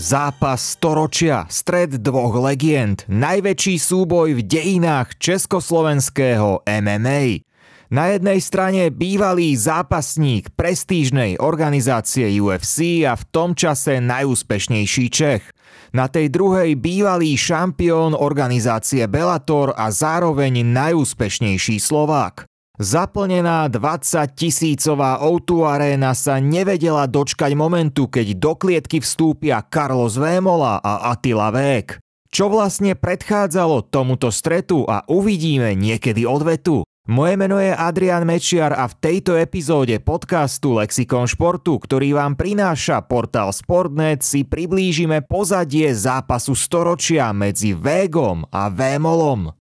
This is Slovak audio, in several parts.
Zápas storočia, stred dvoch legend, najväčší súboj v dejinách československého MMA. Na jednej strane bývalý zápasník prestížnej organizácie UFC a v tom čase najúspešnejší Čech. Na tej druhej bývalý šampión organizácie Bellator a zároveň najúspešnejší Slovák. Zaplnená 20 tisícová O2 Arena sa nevedela dočkať momentu, keď do klietky vstúpia Carlos Vémola a Attila Vék. Čo vlastne predchádzalo tomuto stretu a uvidíme niekedy odvetu. Moje meno je Adrian Mečiar a v tejto epizóde podcastu Lexikon športu, ktorý vám prináša portál Sportnet, si priblížime pozadie zápasu storočia medzi Végom a Vémolom.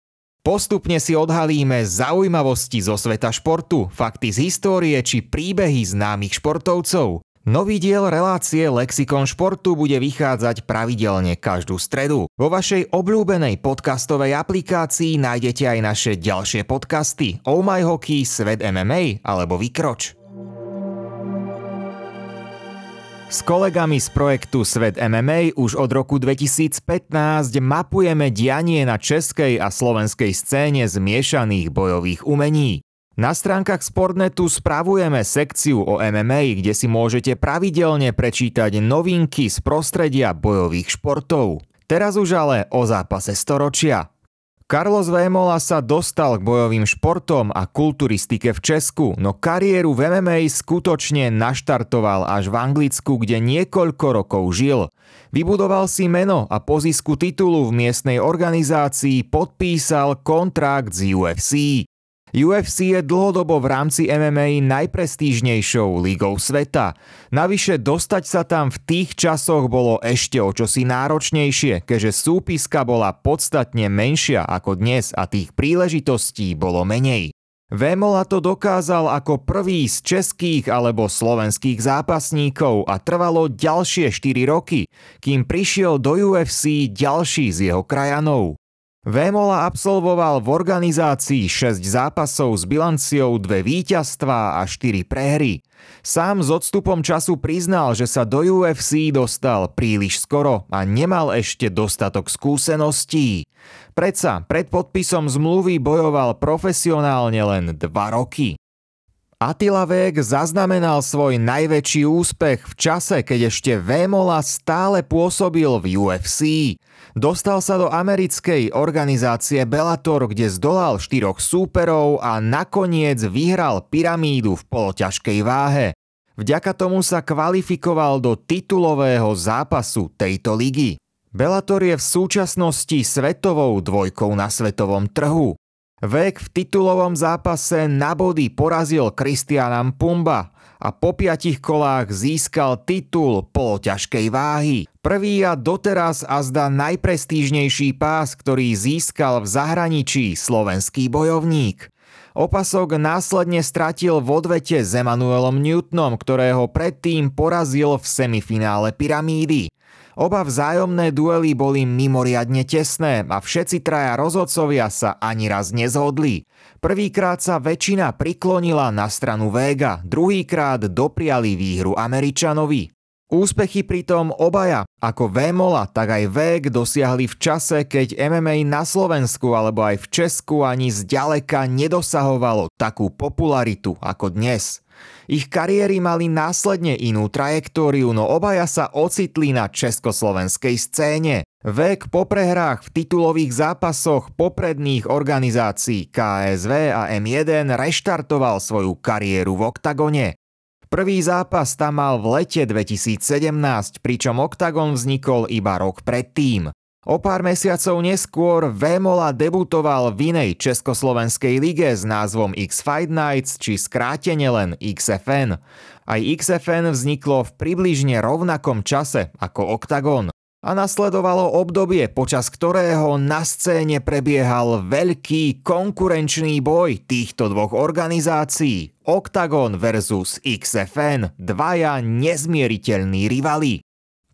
Postupne si odhalíme zaujímavosti zo sveta športu, fakty z histórie či príbehy známych športovcov. Nový diel relácie Lexikon športu bude vychádzať pravidelne každú stredu. Vo vašej obľúbenej podcastovej aplikácii nájdete aj naše ďalšie podcasty Oh My Hockey, Svet MMA alebo Vykroč. S kolegami z projektu Svet MMA už od roku 2015 mapujeme dianie na českej a slovenskej scéne zmiešaných bojových umení. Na stránkach Sportnetu spravujeme sekciu o MMA, kde si môžete pravidelne prečítať novinky z prostredia bojových športov. Teraz už ale o zápase storočia. Carlos Vémola sa dostal k bojovým športom a kulturistike v Česku, no kariéru v MMA skutočne naštartoval až v Anglicku, kde niekoľko rokov žil. Vybudoval si meno a po zisku titulu v miestnej organizácii podpísal kontrakt z UFC. UFC je dlhodobo v rámci MMA najprestížnejšou ligou sveta. Navyše dostať sa tam v tých časoch bolo ešte o čosi náročnejšie, keďže súpiska bola podstatne menšia ako dnes a tých príležitostí bolo menej. Vémola to dokázal ako prvý z českých alebo slovenských zápasníkov a trvalo ďalšie 4 roky, kým prišiel do UFC ďalší z jeho krajanov. Vémola absolvoval v organizácii 6 zápasov s bilanciou 2 víťazstvá a 4 prehry. Sám s odstupom času priznal, že sa do UFC dostal príliš skoro a nemal ešte dostatok skúseností. Predsa pred podpisom zmluvy bojoval profesionálne len 2 roky. Attila Vek zaznamenal svoj najväčší úspech v čase, keď ešte Vémola stále pôsobil v UFC. Dostal sa do americkej organizácie Bellator, kde zdolal štyroch súperov a nakoniec vyhral pyramídu v poloťažkej váhe. Vďaka tomu sa kvalifikoval do titulového zápasu tejto ligy. Bellator je v súčasnosti svetovou dvojkou na svetovom trhu. Vek v titulovom zápase na body porazil Kristiana Pumba a po piatich kolách získal titul poloťažkej váhy. Prvý a doteraz azda najprestížnejší pás, ktorý získal v zahraničí slovenský bojovník. Opasok následne stratil v odvete s Emanuelom Newtonom, ktorého predtým porazil v semifinále pyramídy. Oba vzájomné duely boli mimoriadne tesné a všetci traja rozhodcovia sa ani raz nezhodli. Prvýkrát sa väčšina priklonila na stranu Vega, druhýkrát dopriali výhru Američanovi. Úspechy pritom obaja, ako Vémola, tak aj Vég dosiahli v čase, keď MMA na Slovensku alebo aj v Česku ani zďaleka nedosahovalo takú popularitu ako dnes. Ich kariéry mali následne inú trajektóriu, no obaja sa ocitli na československej scéne. Vek po prehrách v titulových zápasoch popredných organizácií KSV a M1 reštartoval svoju kariéru v oktagone. Prvý zápas tam mal v lete 2017, pričom Octagon vznikol iba rok predtým. O pár mesiacov neskôr Vémola debutoval v inej československej lige s názvom X Fight Nights, či skrátene len XFN. Aj XFN vzniklo v približne rovnakom čase ako Octagon a nasledovalo obdobie, počas ktorého na scéne prebiehal veľký konkurenčný boj týchto dvoch organizácií. Octagon versus XFN, dvaja nezmieriteľní rivali.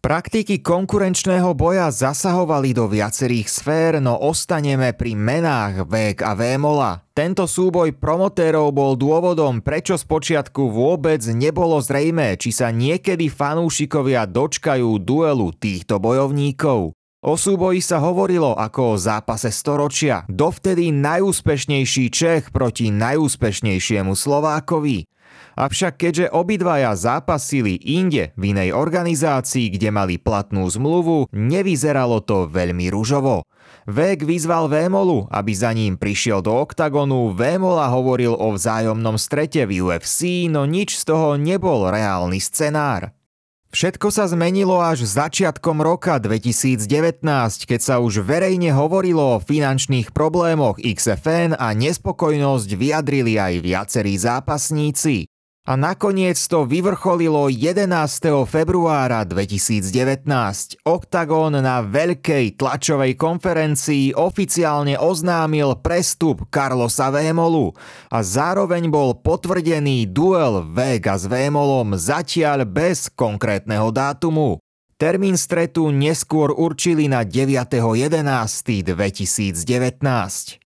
Praktiky konkurenčného boja zasahovali do viacerých sfér, no ostaneme pri menách Vek a Vémola. Tento súboj promotérov bol dôvodom, prečo spočiatku vôbec nebolo zrejmé, či sa niekedy fanúšikovia dočkajú duelu týchto bojovníkov. O súboji sa hovorilo ako o zápase storočia. Dovtedy najúspešnejší Čech proti najúspešnejšiemu Slovákovi. Avšak keďže obidvaja zápasili inde v inej organizácii, kde mali platnú zmluvu, nevyzeralo to veľmi ružovo. Vek vyzval Vémolu, aby za ním prišiel do oktagonu, Vémola hovoril o vzájomnom strete v UFC, no nič z toho nebol reálny scenár. Všetko sa zmenilo až začiatkom roka 2019, keď sa už verejne hovorilo o finančných problémoch XFN a nespokojnosť vyjadrili aj viacerí zápasníci. A nakoniec to vyvrcholilo 11. februára 2019. Octagon na veľkej tlačovej konferencii oficiálne oznámil prestup Carlosa Vémolu a zároveň bol potvrdený duel Vega s Vémolom zatiaľ bez konkrétneho dátumu. Termín stretu neskôr určili na 9.11.2019.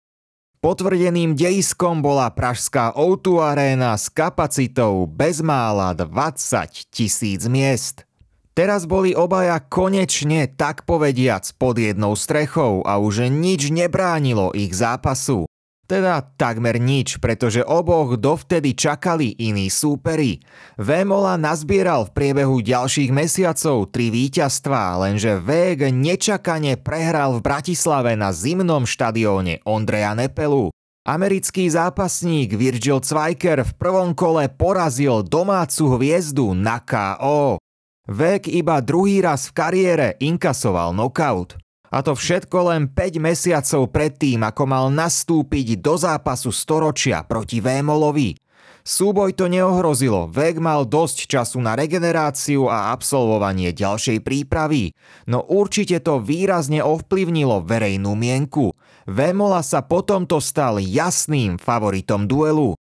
Potvrdeným dejiskom bola pražská O2 Arena s kapacitou bezmála 20 tisíc miest. Teraz boli obaja konečne tak povediac pod jednou strechou a už nič nebránilo ich zápasu. Teda takmer nič, pretože oboch dovtedy čakali iní súperi. Vémola nazbieral v priebehu ďalších mesiacov tri víťazstvá, lenže Vég nečakane prehral v Bratislave na zimnom štadióne Ondreja Nepelu. Americký zápasník Virgil Zweiker v prvom kole porazil domácu hviezdu na KO. Vek iba druhý raz v kariére inkasoval knockout. A to všetko len 5 mesiacov predtým, ako mal nastúpiť do zápasu storočia proti Vémolovi. Súboj to neohrozilo, Vek mal dosť času na regeneráciu a absolvovanie ďalšej prípravy, no určite to výrazne ovplyvnilo verejnú mienku. Vémola sa potom to stal jasným favoritom duelu.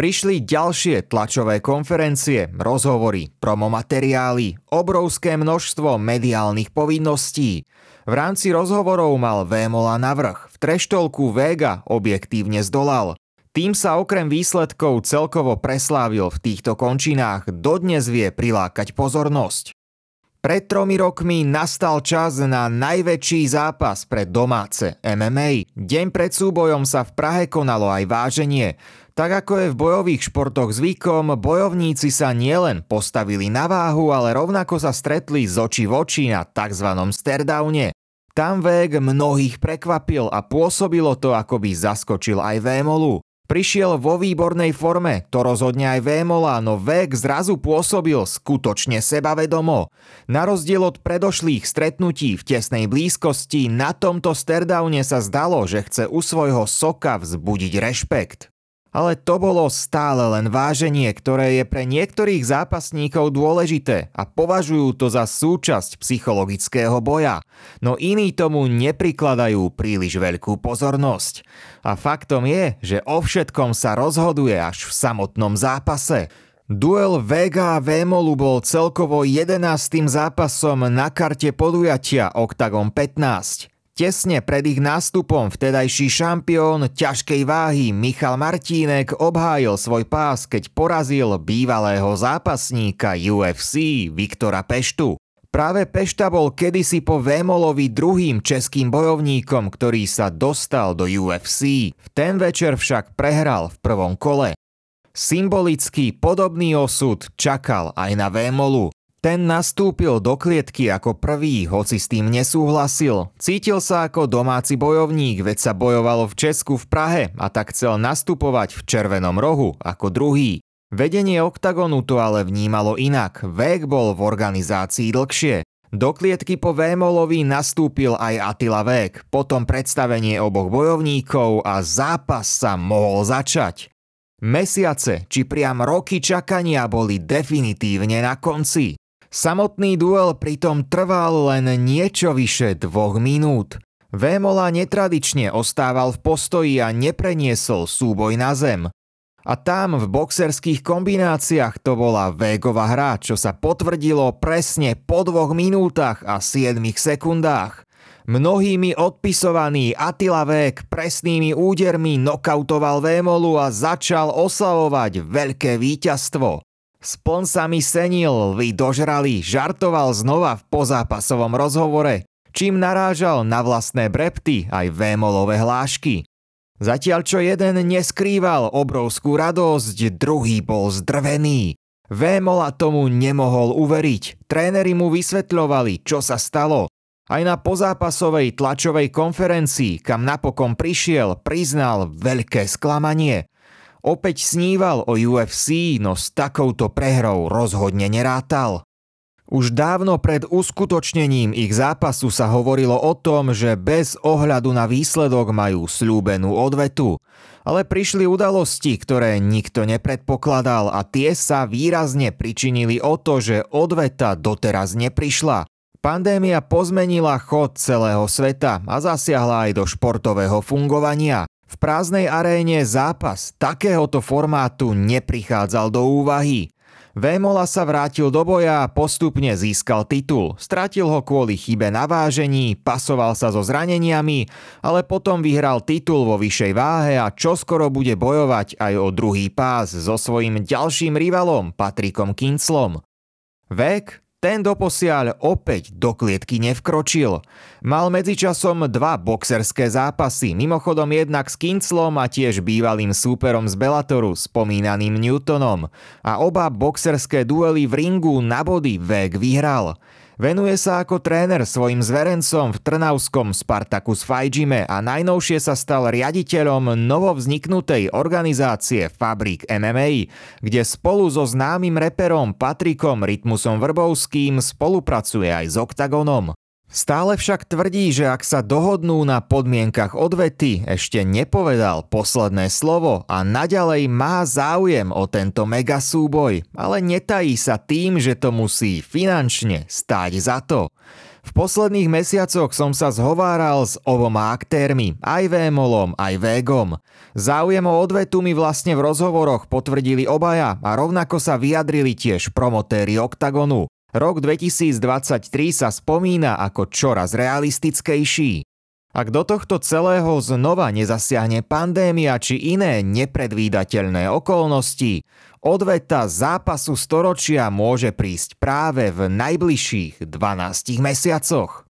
Prišli ďalšie tlačové konferencie, rozhovory, promomateriály, obrovské množstvo mediálnych povinností. V rámci rozhovorov mal Vémola navrh, v treštolku Vega objektívne zdolal. Tým sa okrem výsledkov celkovo preslávil v týchto končinách, dodnes vie prilákať pozornosť. Pred tromi rokmi nastal čas na najväčší zápas pre domáce MMA. Deň pred súbojom sa v Prahe konalo aj váženie. Tak ako je v bojových športoch zvykom, bojovníci sa nielen postavili na váhu, ale rovnako sa stretli z očí v oči na tzv. sterdowne. Tam Vég mnohých prekvapil a pôsobilo to, ako by zaskočil aj Vémolu. Prišiel vo výbornej forme, to rozhodne aj Vémola, no Vég zrazu pôsobil skutočne sebavedomo. Na rozdiel od predošlých stretnutí v tesnej blízkosti, na tomto sterdowne sa zdalo, že chce u svojho soka vzbudiť rešpekt. Ale to bolo stále len váženie, ktoré je pre niektorých zápasníkov dôležité a považujú to za súčasť psychologického boja, no iní tomu neprikladajú príliš veľkú pozornosť. A faktom je, že o všetkom sa rozhoduje až v samotnom zápase. Duel Vega a Vémolu bol celkovo 11. zápasom na karte podujatia Octagon 15. Tesne pred ich nástupom vtedajší šampión ťažkej váhy Michal Martínek obhájil svoj pás, keď porazil bývalého zápasníka UFC Viktora Peštu. Práve Pešta bol kedysi po Vémolovi druhým českým bojovníkom, ktorý sa dostal do UFC. V ten večer však prehral v prvom kole. Symbolický podobný osud čakal aj na Vémolu. Ten nastúpil do klietky ako prvý, hoci s tým nesúhlasil. Cítil sa ako domáci bojovník, veď sa bojovalo v Česku v Prahe a tak chcel nastupovať v Červenom rohu ako druhý. Vedenie oktagonu to ale vnímalo inak. Vek bol v organizácii dlhšie. Do klietky po Vémolovi nastúpil aj Attila Vek, potom predstavenie oboch bojovníkov a zápas sa mohol začať. Mesiace či priam roky čakania boli definitívne na konci. Samotný duel pritom trval len niečo vyše dvoch minút. Vémola netradične ostával v postoji a nepreniesol súboj na zem. A tam v boxerských kombináciách to bola Végová hra, čo sa potvrdilo presne po dvoch minútach a 7 sekundách. Mnohými odpisovaný Attila Vek presnými údermi nokautoval Vémolu a začal oslavovať veľké víťazstvo. Spln sa mi senil, vy dožrali, žartoval znova v pozápasovom rozhovore, čím narážal na vlastné brepty aj Vémolové hlášky. Zatiaľ čo jeden neskrýval obrovskú radosť, druhý bol zdrvený. Vémola tomu nemohol uveriť. Tréneri mu vysvetľovali, čo sa stalo. Aj na pozápasovej tlačovej konferencii, kam napokon prišiel, priznal veľké sklamanie. Opäť sníval o UFC, no s takouto prehrou rozhodne nerátal. Už dávno pred uskutočnením ich zápasu sa hovorilo o tom, že bez ohľadu na výsledok majú slúbenú odvetu. Ale prišli udalosti, ktoré nikto nepredpokladal a tie sa výrazne pričinili o to, že odveta doteraz neprišla. Pandémia pozmenila chod celého sveta a zasiahla aj do športového fungovania. V prázdnej aréne zápas takéhoto formátu neprichádzal do úvahy. Vémola sa vrátil do boja a postupne získal titul. Stratil ho kvôli chybe na vážení, pasoval sa so zraneniami, ale potom vyhral titul vo vyššej váhe a čoskoro bude bojovať aj o druhý pás so svojím ďalším rivalom Patrikom Kinclom. Vek ten doposiaľ opäť do klietky nevkročil. Mal medzičasom dva boxerské zápasy, mimochodom jednak s Kinclom a tiež bývalým súperom z Bellatoru, spomínaným Newtonom. A oba boxerské duely v ringu na body Vek vyhral. Venuje sa ako tréner svojim zverencom v Trnavskom Spartacus Fajžime a najnovšie sa stal riaditeľom novovzniknutej organizácie Fabrik MMA, kde spolu so známym reperom Patrikom Rytmusom Vrbovským spolupracuje aj s Octagonom. Stále však tvrdí, že ak sa dohodnú na podmienkach odvety, ešte nepovedal posledné slovo a naďalej má záujem o tento mega súboj, ale netají sa tým, že to musí finančne stáť za to. V posledných mesiacoch som sa zhováral s oboma aktérmi, aj Vémolom, aj Vegom. Záujem o odvetu mi vlastne v rozhovoroch potvrdili obaja a rovnako sa vyjadrili tiež promotéri Octagonu. Rok 2023 sa spomína ako čoraz realistickejší. Ak do tohto celého znova nezasiahne pandémia či iné nepredvídateľné okolnosti, odveta zápasu storočia môže prísť práve v najbližších 12 mesiacoch.